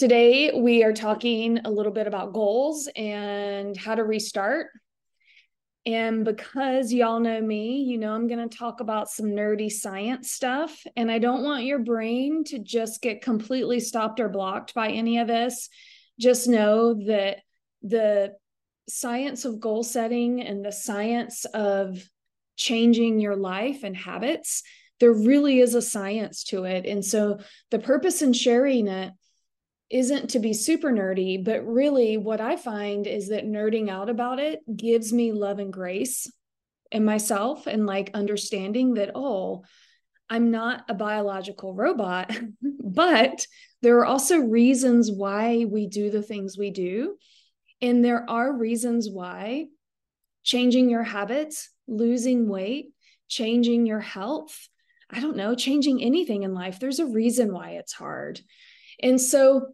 Today, we are talking a little bit about goals and how to restart. And because y'all know me, you know, I'm going to talk about some nerdy science stuff. And I don't want your brain to just get completely stopped or blocked by any of this. Just know that the science of goal setting and the science of changing your life and habits, there really is a science to it. And so the purpose in sharing it isn't to be super nerdy, but really what I find is that nerding out about it gives me love and grace in myself and like understanding that, oh, I'm not a biological robot, but there are also reasons why we do the things we do. And there are reasons why changing your habits, losing weight, changing your health, I don't know, changing anything in life, there's a reason why it's hard. And so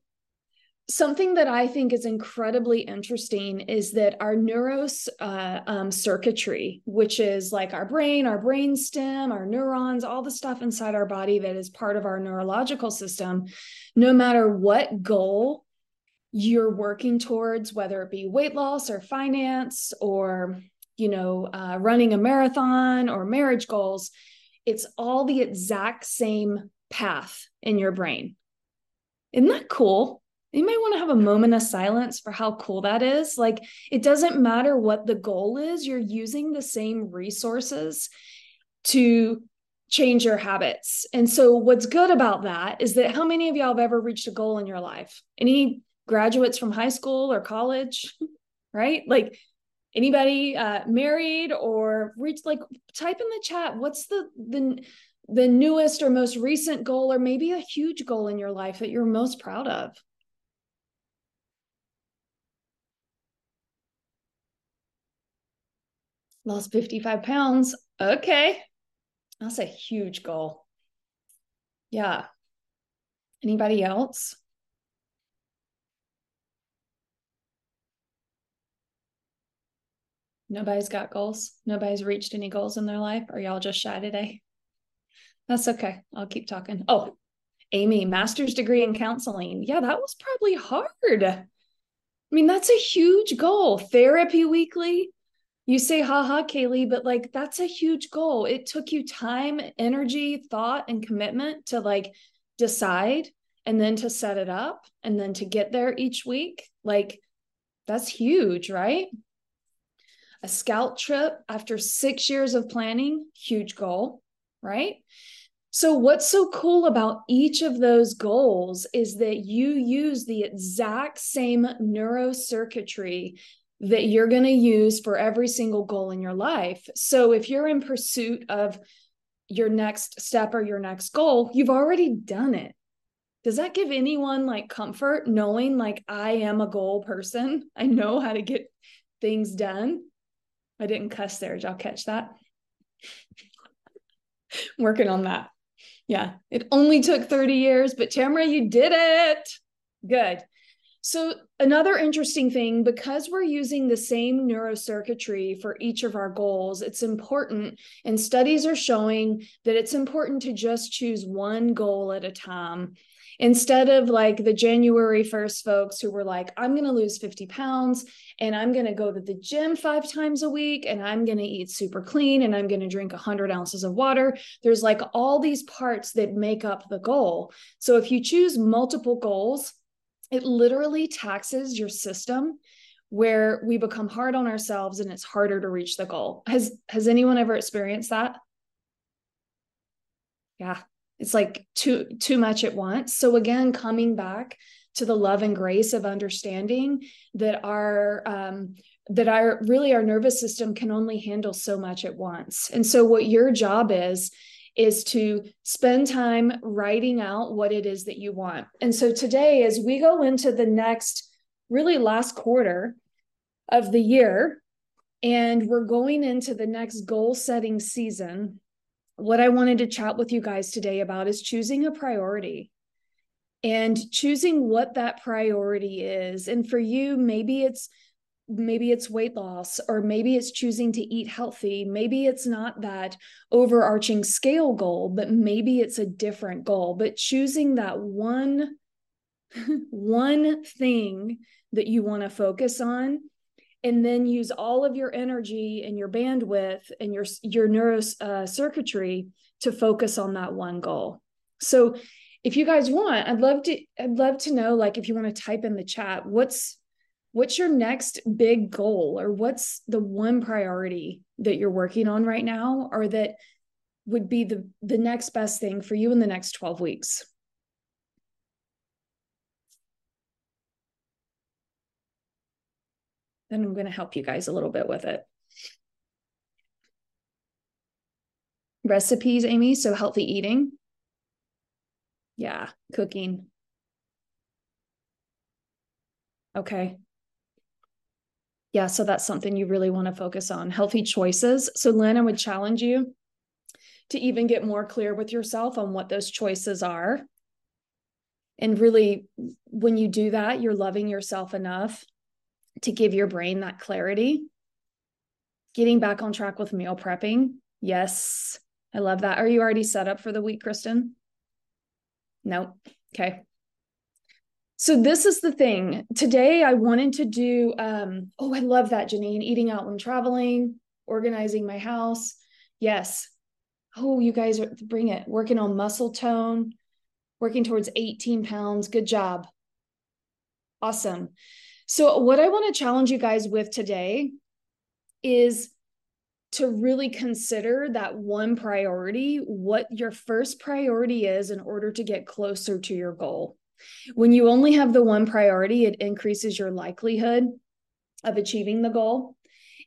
something that I think is incredibly interesting is that our neuros uh, um, circuitry, which is like our brain, our brain stem, our neurons, all the stuff inside our body that is part of our neurological system, no matter what goal you're working towards, whether it be weight loss or finance or you know uh, running a marathon or marriage goals, it's all the exact same path in your brain. Isn't that cool? You might want to have a moment of silence for how cool that is. Like, it doesn't matter what the goal is, you're using the same resources to change your habits. And so, what's good about that is that how many of y'all have ever reached a goal in your life? Any graduates from high school or college, right? Like, anybody uh, married or reached like type in the chat what's the the the newest or most recent goal or maybe a huge goal in your life that you're most proud of lost 55 pounds. Okay. That's a huge goal. Yeah. Anybody else? Nobody's got goals. Nobody's reached any goals in their life. Are y'all just shy today? That's okay. I'll keep talking. Oh, Amy, master's degree in counseling. Yeah, that was probably hard. I mean, that's a huge goal. Therapy weekly, you say haha kaylee but like that's a huge goal. It took you time energy thought and commitment to like decide and then to set it up and then to get there each week. Like that's huge right? A scout trip after six years of planning huge goal right? So, what's so cool about each of those goals is that you use the exact same neurocircuitry that you're going to use for every single goal in your life. So if you're in pursuit of your next step or your next goal, you've already done it. Does that give anyone like comfort knowing like I am a goal person? I know how to get things done. I didn't cuss there. Did y'all catch that? Working on that. Yeah. It only took 30 years, but Tamara, you did it. Good. So, another interesting thing because we're using the same neurocircuitry for each of our goals, it's important, and studies are showing that it's important to just choose one goal at a time. Instead of like the January 1st folks who were like, I'm going to lose 50 pounds and I'm going to go to the gym five times a week and I'm going to eat super clean and I'm going to drink 100 ounces of water. There's like all these parts that make up the goal. So if you choose multiple goals, it literally taxes your system where we become hard on ourselves and it's harder to reach the goal. Has has anyone ever experienced that? Yeah. It's like too too much at once. So again, coming back to the love and grace of understanding that our um that our really our nervous system can only handle so much at once. And so what your job is is to spend time writing out what it is that you want. And so today, as we go into the next, really last quarter of the year, and we're going into the next goal setting season, what I wanted to chat with you guys today about is choosing a priority and choosing what that priority is. And for you, maybe it's maybe it's weight loss or maybe it's choosing to eat healthy. Maybe it's not that overarching scale goal but maybe it's a different goal. But choosing that one one thing that you want to focus on and then use all of your energy and your bandwidth and your your neuro uh, circuitry to focus on that one goal. So if you guys want i'd love to i'd love to know like if you want to type in the chat what's what's your next big goal or what's the one priority that you're working on right now or that would be the the next best thing for you in the next 12 weeks? Then i'm going to help you guys a little bit with it. Recipes amy so healthy eating. Yeah cooking. Okay yeah so that's something you really want to focus on healthy choices so lynn i would challenge you to even get more clear with yourself on what those choices are. And really, when you do that, you're loving yourself enough to give your brain that clarity. Getting back on track with meal prepping. Yes, I love that. Are you already set up for the week, Kristen? Nope. Okay. So this is the thing. Today I wanted to do um oh I love that Janine eating out when traveling, organizing my house. Yes oh, you guys are bring it, working on muscle tone, working towards 18 pounds. Good job. Awesome. So, what I want to challenge you guys with today is to really consider that one priority, what your first priority is in order to get closer to your goal. When you only have the one priority, it increases your likelihood of achieving the goal.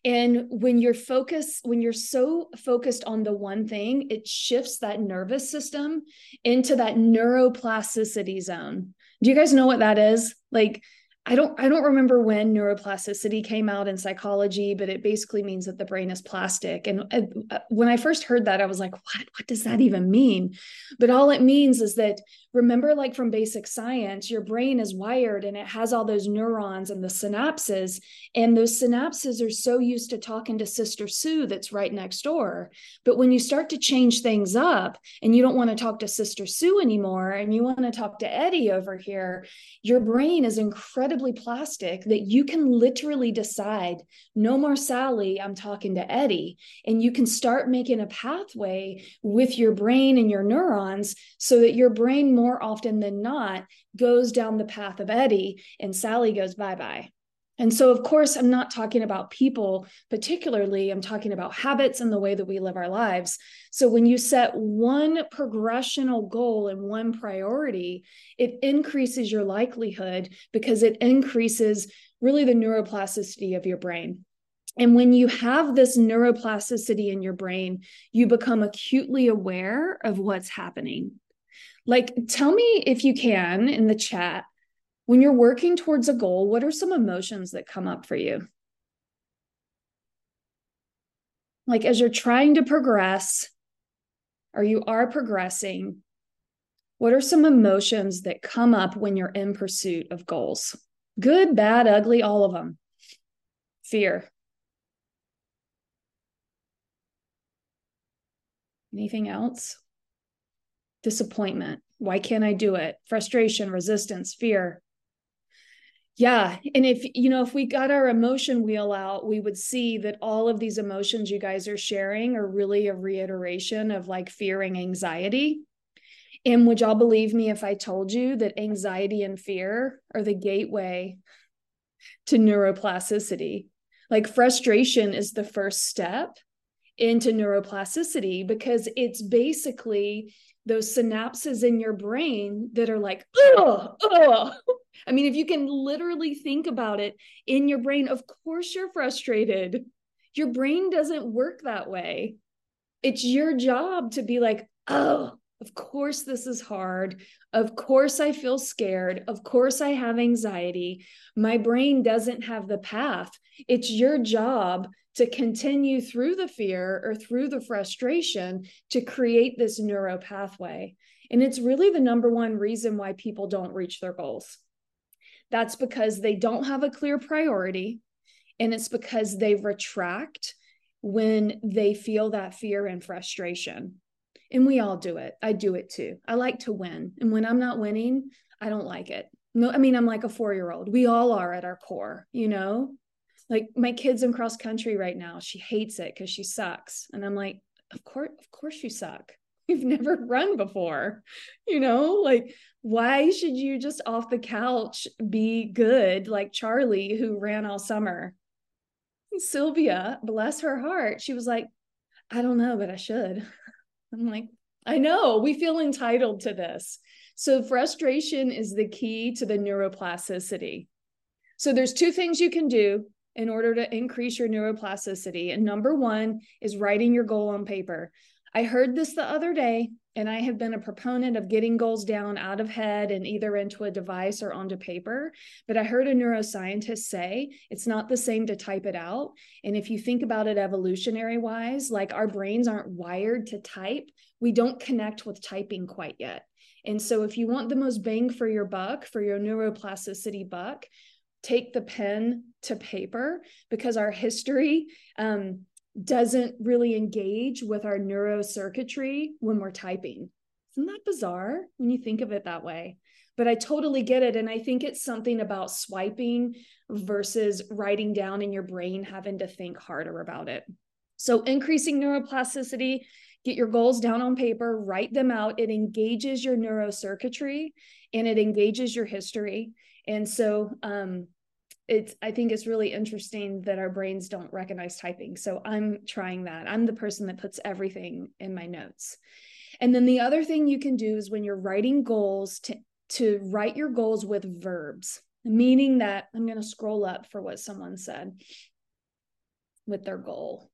And when you're focused, when you're so focused on the one thing, it shifts that nervous system into that neuroplasticity zone. Do you guys know what that is? Like, I don't I don't remember when neuroplasticity came out in psychology, but it basically means that the brain is plastic. And uh, when I first heard that, I was like, what? What does that even mean? But all it means is that remember, like from basic science, your brain is wired and it has all those neurons and the synapses. And those synapses are so used to talking to Sister Sue that's right next door. But when you start to change things up and you don't want to talk to Sister Sue anymore and you want to talk to Eddie over here, your brain is incredibly plastic that you can literally decide no more Sally, I'm talking to Eddie. And you can start making a pathway with your brain and your neurons so that your brain, more often than not, goes down the path of Eddie and Sally goes bye bye. And so, of course, I'm not talking about people particularly, I'm talking about habits and the way that we live our lives. So, when you set one progressional goal and one priority, it increases your likelihood because it increases really the neuroplasticity of your brain. And when you have this neuroplasticity in your brain, you become acutely aware of what's happening. Like, tell me if you can in the chat when you're working towards a goal, what are some emotions that come up for you? Like as you're trying to progress, or you are progressing, what are some emotions that come up when you're in pursuit of goals? Good, bad, ugly, all of them. Fear. Anything else? Disappointment. Why can't I do it? Frustration, resistance, fear yeah and if you know if we got our emotion wheel out we would see that all of these emotions you guys are sharing are really a reiteration of like fear and anxiety and would y'all believe me if i told you that anxiety and fear are the gateway to neuroplasticity like frustration is the first step into neuroplasticity because it's basically those synapses in your brain that are like, oh, oh. I mean, if you can literally think about it in your brain, of course you're frustrated. Your brain doesn't work that way. It's your job to be like, oh, of course this is hard. Of course I feel scared. Of course I have anxiety. My brain doesn't have the path. It's your job to continue through the fear or through the frustration to create this neuro pathway. And it's really the number one reason why people don't reach their goals. That's because they don't have a clear priority. And it's because they retract when they feel that fear and frustration. And we all do it. I do it too. I like to win. And when I'm not winning, I don't like it. No, I mean, I'm like a four year old. We all are at our core, you know? Like my kid's in cross country right now. She hates it because she sucks. And I'm like, of course, of course you suck. You've never run before, you know? Like, why should you just off the couch be good like Charlie, who ran all summer? Sylvia, bless her heart, she was like, I don't know, but I should. I'm like, I know we feel entitled to this. So frustration is the key to the neuroplasticity. So there's two things you can do in order to increase your neuroplasticity. And number one is writing your goal on paper. I heard this the other day, and I have been a proponent of getting goals down out of head and either into a device or onto paper. But I heard a neuroscientist say it's not the same to type it out. And if you think about it evolutionary wise, like our brains aren't wired to type, we don't connect with typing quite yet. And so, if you want the most bang for your buck, for your neuroplasticity buck, take the pen to paper because our history um, doesn't really engage with our neurocircuitry when we're typing. Isn't that bizarre when you think of it that way? But I totally get it. And I think it's something about swiping versus writing down in your brain, having to think harder about it. So, increasing neuroplasticity, get your goals down on paper, write them out. It engages your neurocircuitry and it engages your history. And so, um, it's i think it's really interesting that our brains don't recognize typing. So i'm trying that. I'm the person that puts everything in my notes. And then the other thing you can do is when you're writing goals to to write your goals with verbs meaning that i'm going to scroll up for what someone said with their goal.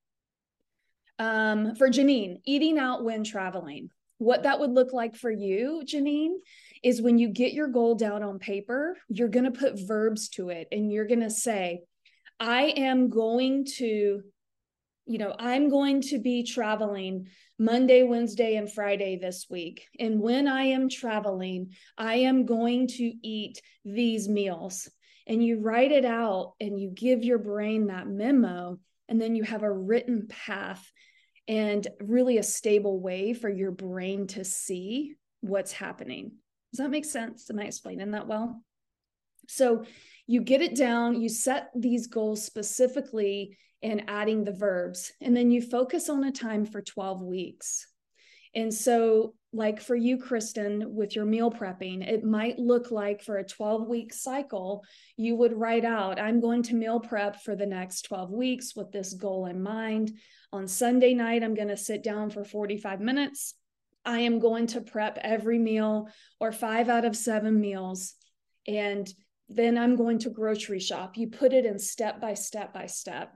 Um, for janine eating out when traveling. What that would look like for you janine is when you get your goal down on paper, you're going to put verbs to it and you're going to say, I am going to, you know, I'm going to be traveling Monday, Wednesday, and Friday this week. And when I am traveling, I am going to eat these meals. And you write it out and you give your brain that memo. And then you have a written path and really a stable way for your brain to see what's happening. Does that make sense? Am I explaining that well? So you get it down, you set these goals specifically in adding the verbs, and then you focus on a time for 12 weeks. And so, like for you, Kristen, with your meal prepping, it might look like for a 12 week cycle, you would write out, I'm going to meal prep for the next 12 weeks with this goal in mind. On Sunday night, I'm going to sit down for 45 minutes I am going to prep every meal or five out of seven meals. And then I'm going to grocery shop. You put it in step by step by step.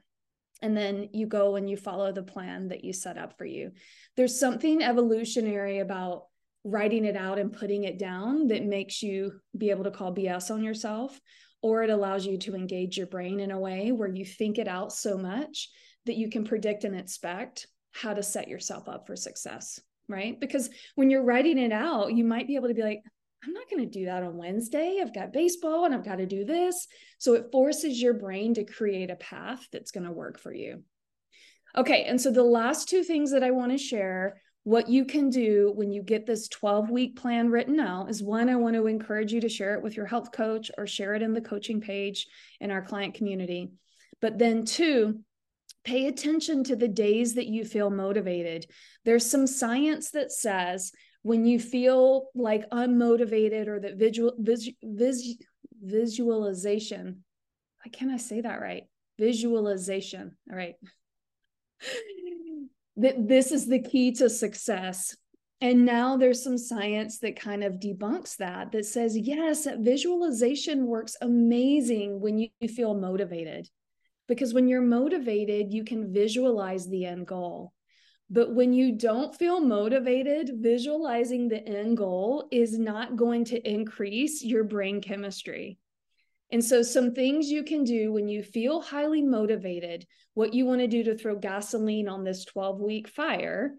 And then you go and you follow the plan that you set up for you. There's something evolutionary about writing it out and putting it down that makes you be able to call BS on yourself, or it allows you to engage your brain in a way where you think it out so much that you can predict and expect how to set yourself up for success right? Because when you're writing it out, you might be able to be like, I'm not going to do that on Wednesday. I've got baseball and I've got to do this. So it forces your brain to create a path that's going to work for you. Okay. And so the last two things that I want to share what you can do when you get this 12 week plan written out is one, I want to encourage you to share it with your health coach or share it in the coaching page in our client community. But then, two, pay attention to the days that you feel motivated. There's some science that says when you feel like unmotivated or that visual vis, vis, visualization, why can't I say that right? Visualization. All right. that this is the key to success. And now there's some science that kind of debunks that, that says, yes, visualization works amazing when you feel motivated. Because when you're motivated, you can visualize the end goal. But when you don't feel motivated, visualizing the end goal is not going to increase your brain chemistry. And so, some things you can do when you feel highly motivated, what you want to do to throw gasoline on this 12 week fire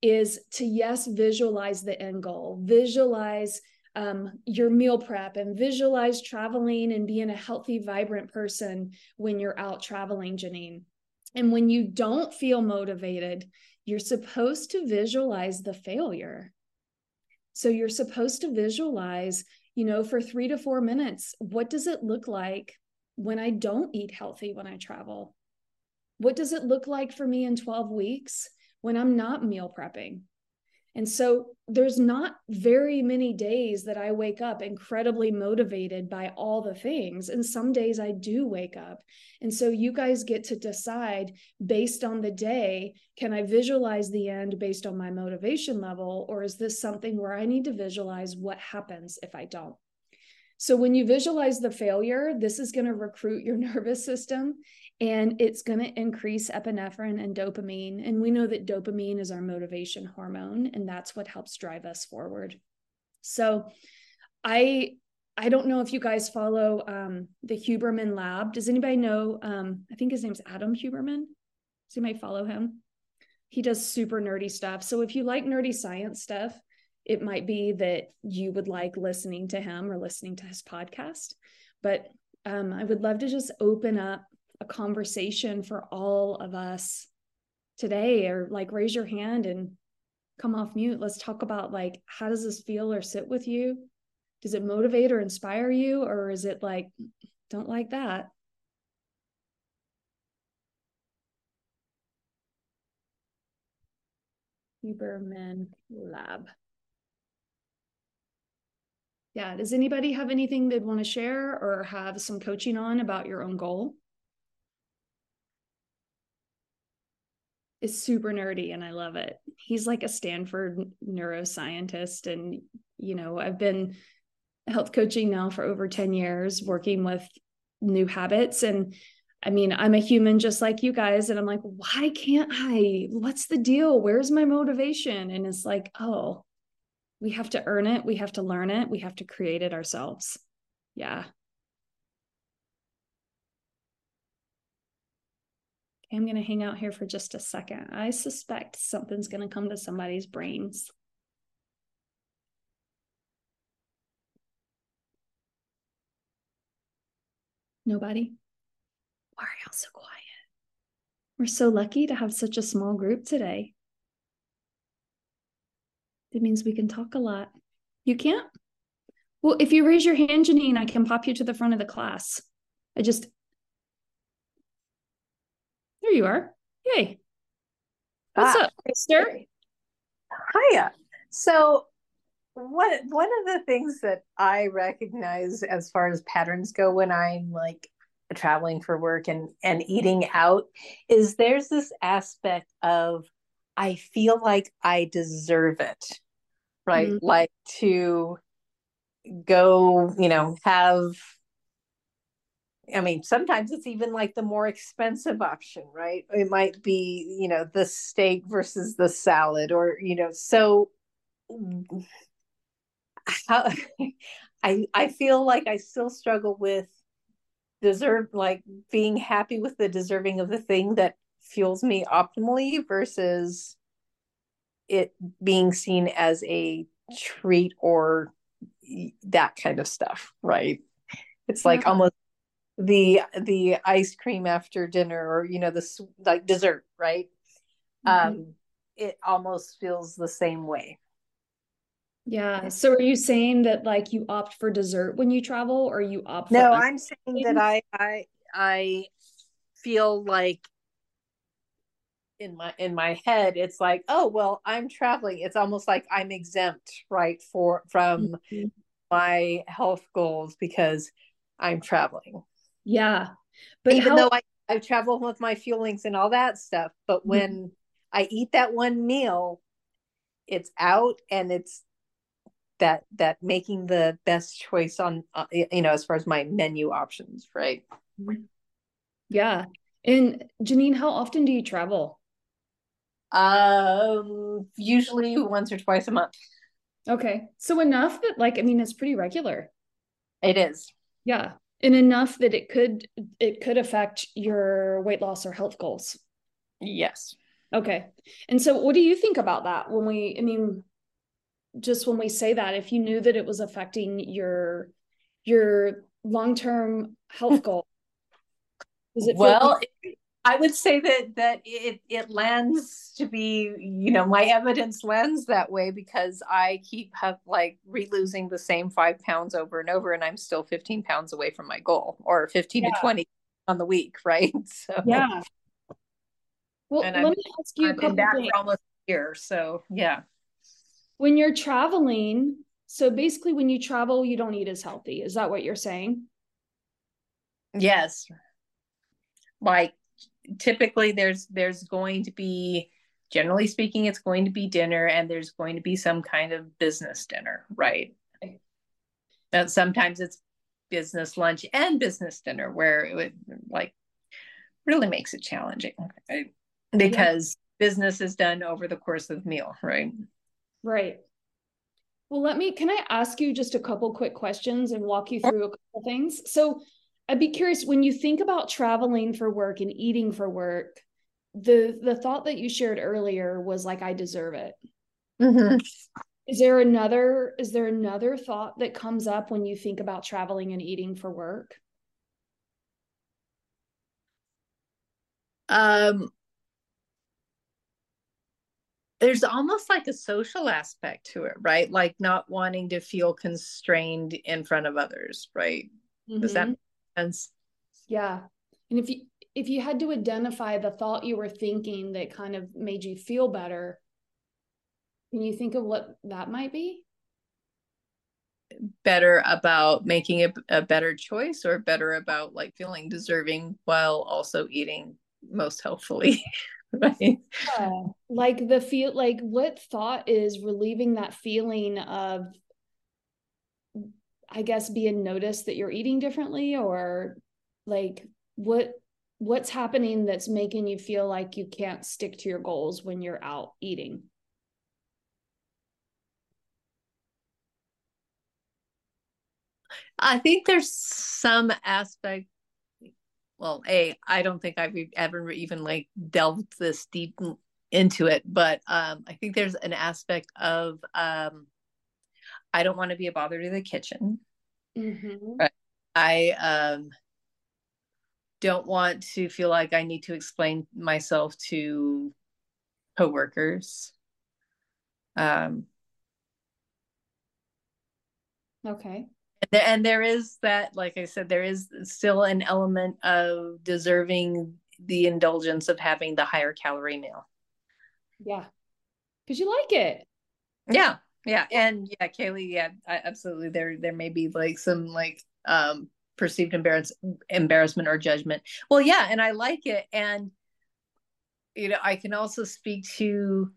is to, yes, visualize the end goal, visualize um, your meal prep and visualize traveling and being a healthy, vibrant person when you're out traveling, Janine. And when you don't feel motivated, you're supposed to visualize the failure. So you're supposed to visualize you know, for three to four minutes, what does it look like when I don't eat healthy when I travel? What does it look like for me in 12 weeks when I'm not meal prepping? And so there's not very many days that I wake up incredibly motivated by all the things. And some days I do wake up. And so you guys get to decide based on the day can I visualize the end based on my motivation level? Or is this something where I need to visualize what happens if I don't? So when you visualize the failure, this is going to recruit your nervous system and it's going to increase epinephrine and dopamine. And we know that dopamine is our motivation hormone, and that's what helps drive us forward. So I I don't know if you guys follow um, the Huberman Lab. Does anybody know? Um, I think his name's Adam Huberman. Does anybody follow him? He does super nerdy stuff. So if you like nerdy science stuff, it might be that you would like listening to him or listening to his podcast. But um, I would love to just open up a conversation for all of us today or like raise your hand and come off mute let's talk about like how does this feel or sit with you does it motivate or inspire you or is it like don't like that Huberman Lab. Yeah. Does anybody have anything they'd want to share or have some coaching on about your own goal? Is super nerdy and I love it. He's like a Stanford neuroscientist. And, you know, I've been health coaching now for over 10 years, working with new habits. And I mean, I'm a human just like you guys. And I'm like, why can't I? What's the deal? Where's my motivation? And it's like, oh, we have to earn it. We have to learn it. We have to create it ourselves. Yeah. I'm going to hang out here for just a second. I suspect something's going to come to somebody's brains. Nobody? Why are y'all so quiet? We're so lucky to have such a small group today. That means we can talk a lot. You can't? Well, if you raise your hand, Janine, I can pop you to the front of the class. I just there you are. Yay. What's ah, up, Esther? Hiya. So what one of the things that I recognize as far as patterns go when I'm like traveling for work and and eating out is there's this aspect of I feel like I deserve it. Right? Mm-hmm. Like to go, you know, have I mean, sometimes it's even like the more expensive option, right? It might be, you know, the steak versus the salad, or you know, so how I I feel like I still struggle with deserve like being happy with the deserving of the thing that fuels me optimally versus it being seen as a treat or that kind of stuff, right? It's like yeah. almost the the ice cream after dinner or you know the like dessert right? Mm-hmm. um it almost feels the same way. Yeah. So are you saying that like you opt for dessert when you travel or you opt no i'm saying that i i i feel like in my in my head it's like oh well i'm traveling. It's almost like i'm exempt right for from mm-hmm. my health goals because i'm traveling yeah. But even how- though I, I travel with my feelings and all that stuff, but mm-hmm. when mm-hmm. I eat that one meal, it's out and it's that that making the best choice on uh, you know as far as my menu options right mm-hmm. yeah and janine how often do you travel um usually once or twice a month okay so enough that like i mean it's pretty regular it is yeah and enough that it could it could affect your weight loss or health goals. Yes. Okay. And so what do you think about that? When we i mean just when we say that if you knew that it was affecting your your long-term health goal well like- I would say that that it it lends to be, you know, my evidence lends that way because I keep have like re-losing the same five pounds over and over, and I'm still 15 pounds away from my goal, or 15 yeah. to 20 on the week, right? So yeah. Well, and let I'm, me ask you I've been back for almost a year, so yeah. When you're traveling, so basically, when you travel, you don't eat as healthy. Is that what you're saying? Yes. Like typically there's there's going to be generally speaking it's going to be dinner and there's going to be some kind of business dinner right? And sometimes it's business lunch and business dinner where it would like really makes it challenging right? because yeah. business is done over the course of the meal right? Right. Well let me can i ask you just a couple quick questions and walk you through a couple things? So I'd be curious when you think about traveling for work and eating for work, the the thought that you shared earlier was like I deserve it. Mm-hmm. Is there another is there another thought that comes up when you think about traveling and eating for work? Um there's almost like a social aspect to it, right? Like not wanting to feel constrained in front of others, right? Mm-hmm. Does that mm-hmm sense. Yeah. And if you if you had to identify the thought you were thinking that kind of made you feel better, can you think of what that might be? Better about making a, a better choice or better about like feeling deserving while also eating most healthfully. right. Yeah. Like the feel like what thought is relieving that feeling of I guess being noticed that you're eating differently or like what what's happening that's making you feel like you can't stick to your goals when you're out eating? I think there's some aspect well, a I don't think I've ever even like delved this deep into it, but um I think there's an aspect of um I don't want to be a bother to the kitchen. Mm-hmm. I um, don't want to feel like I need to explain myself to coworkers. Um, okay. And there, and there is that, like I said, there is still an element of deserving the indulgence of having the higher calorie meal. Yeah. Because you like it. Yeah yeah. And yeah kaylee yeah I, absolutely. There there may be like some like um perceived embarrass embarrassment or judgment. Well yeah and i like it. And you know i can also speak to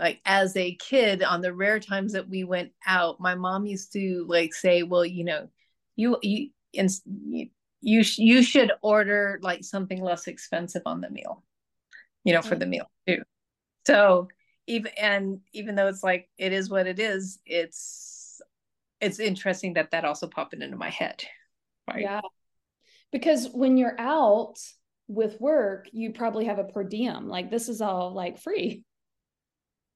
like as a kid on the rare times that we went out my mom used to like say well you know you you and you you, you should order like something less expensive on the meal you know for the meal too. So even and even though it's like it is what it is it's it's interesting that that also popped into my head right yeah because when you're out with work you probably have a per diem like this is all like free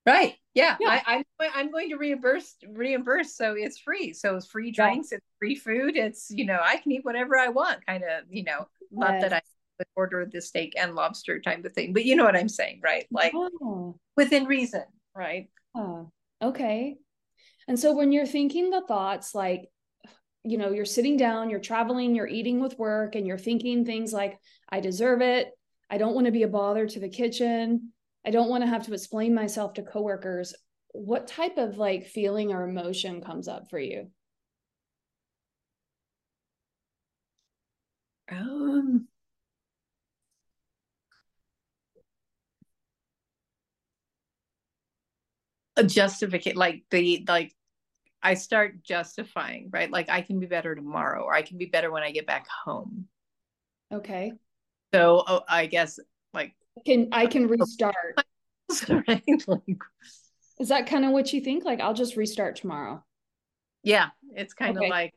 right yeah, yeah. I, I'm, I'm going to reimburse reimburse so it's free so it's free drinks yeah. it's free food it's you know i can eat whatever i want kind of you know yes. not that i order the steak and lobster type of thing but you know what i'm saying right like oh within reason, right? Oh, okay. And so when you're thinking the thoughts like, you know, you're sitting down, you're traveling, you're eating with work, and you're thinking things like, I deserve it. I don't want to be a bother to the kitchen. I don't want to have to explain myself to coworkers. What type of like feeling or emotion comes up for you? Um, justification like the like i start justifying right? Like i can be better tomorrow or i can be better when i get back home. Okay. So oh, i guess like can i can restart. Right like, is that kind of what you think? Like i'll just restart tomorrow. Yeah it's kind okay. of like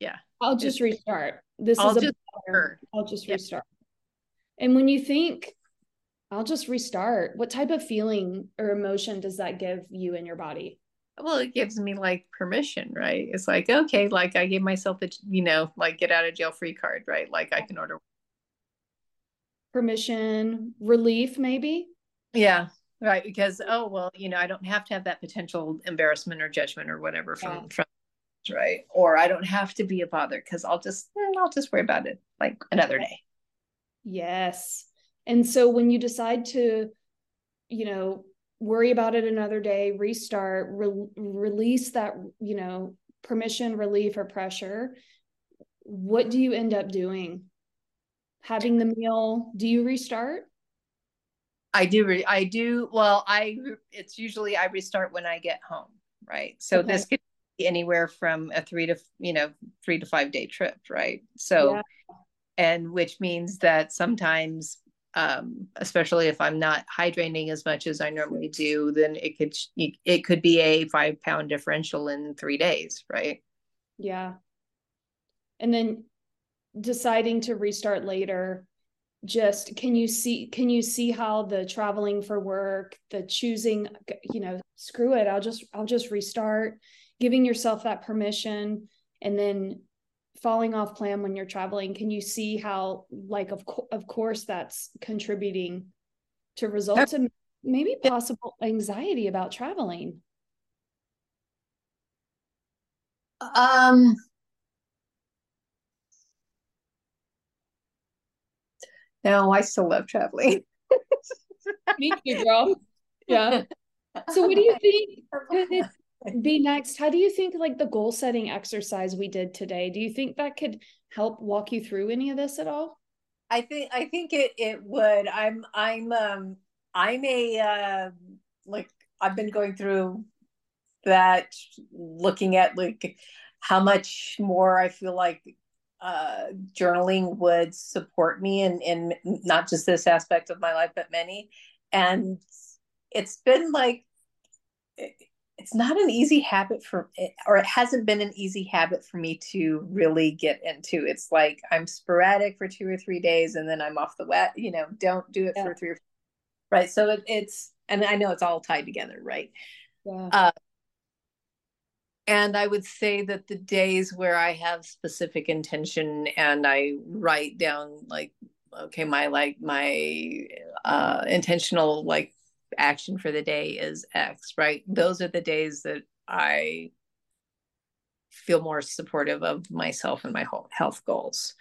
yeah. I'll just restart. This I'll is a i'll just yeah. restart. And when you think I'll just restart. What type of feeling or emotion does that give you in your body? Well, it gives me like permission, right? It's like, okay, like I gave myself a, you know, like get out of jail free card, right? Like I can order. permission, relief, maybe. Yeah, right. Because oh well, you know, I don't have to have that potential embarrassment or judgment or whatever from yeah. from right, or I don't have to be a bother because I'll just eh, I'll just worry about it like another day. Yes, and so when you decide to, you know, worry about it another day, restart, re- release that, you know, permission, relief, or pressure. What do you end up doing? having the meal do you restart i do re- i do well i it's usually i restart when i get home right so okay. this could be anywhere from a three to you know three to five day trip right so yeah. and which means that sometimes um, especially if i'm not hydrating as much as i normally do then it could it could be a five pound differential in three days right? Yeah. And then deciding to restart later just can you see can you see how the traveling for work the choosing you know screw it i'll just i'll just restart giving yourself that permission and then falling off plan when you're traveling can you see how like of, co- of course that's contributing to results and maybe possible anxiety about traveling um No, I still love traveling. Me too, girl. Yeah. So what do you think be next? How do you think like the goal setting exercise we did today? Do you think that could help walk you through any of this at all? I think I think it it would. I'm I'm um I'm a uh like I've been going through that looking at like how much more I feel like uh, journaling would support me in in not just this aspect of my life, but many. And it's been like it's not an easy habit for or it hasn't been an easy habit for me to really get into it's like i'm sporadic for two or three days and then i'm off the wet you know don't do it yeah. for three or four. right so it, it's and i know it's all tied together right yeah. Uh, and I would say that the days where I have specific intention and I write down like, okay, my like my uh, intentional like action for the day is X, right? Those are the days that I feel more supportive of myself and my whole health goals.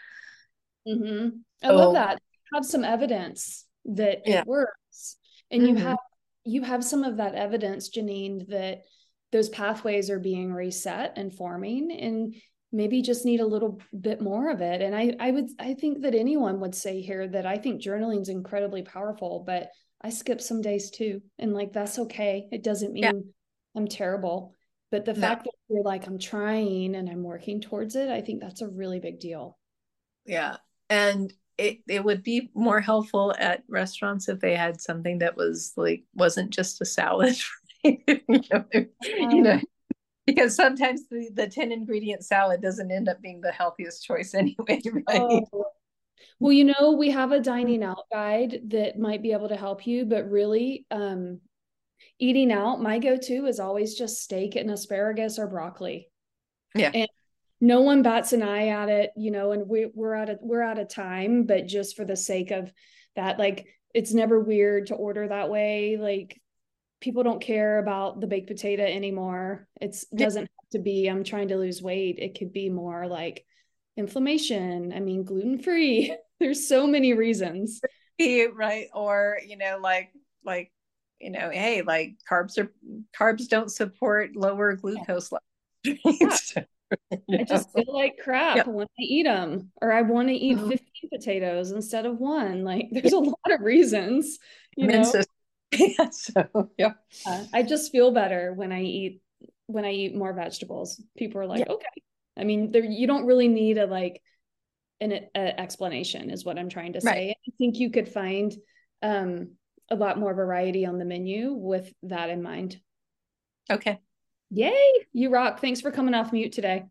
Mm-hmm. I so, love that. Have some evidence that yeah. it works, and mm-hmm. you have you have some of that evidence, Janine, that those pathways are being reset and forming and maybe just need a little bit more of it and i i would i think that anyone would say here that i think journaling is incredibly powerful but i skip some days too and like that's okay it doesn't mean yeah. i'm terrible but the no. fact that you're like i'm trying and i'm working towards it i think that's a really big deal yeah and it, it would be more helpful at restaurants if they had something that was like wasn't just a salad you, know, you know because sometimes the, the 10 ingredient salad doesn't end up being the healthiest choice anyway right oh. Well you know we have a dining out guide that might be able to help you but really um eating out my go-to is always just steak and asparagus or broccoli yeah and no one bats an eye at it you know and we, we're out of we're out of time but just for the sake of that like it's never weird to order that way like people don't care about the baked potato anymore. It doesn't have to be I'm trying to lose weight. It could be more like inflammation. I mean, gluten free. There's so many reasons. Right. Or, you know, like like, you know, hey, like carbs are carbs don't support lower glucose levels. Yeah. I just feel like crap yep. when I eat them, or I want to eat mm-hmm. 15 potatoes instead of one. Like, there's a lot of reasons, you know. yeah, so yeah. Uh, I just feel better when I eat when I eat more vegetables. People are like, yeah. okay. I mean, there you don't really need a like an a explanation is what I'm trying to say. Right. I think you could find um a lot more variety on the menu with that in mind. Okay. Yay, you rock. Thanks for coming off mute today.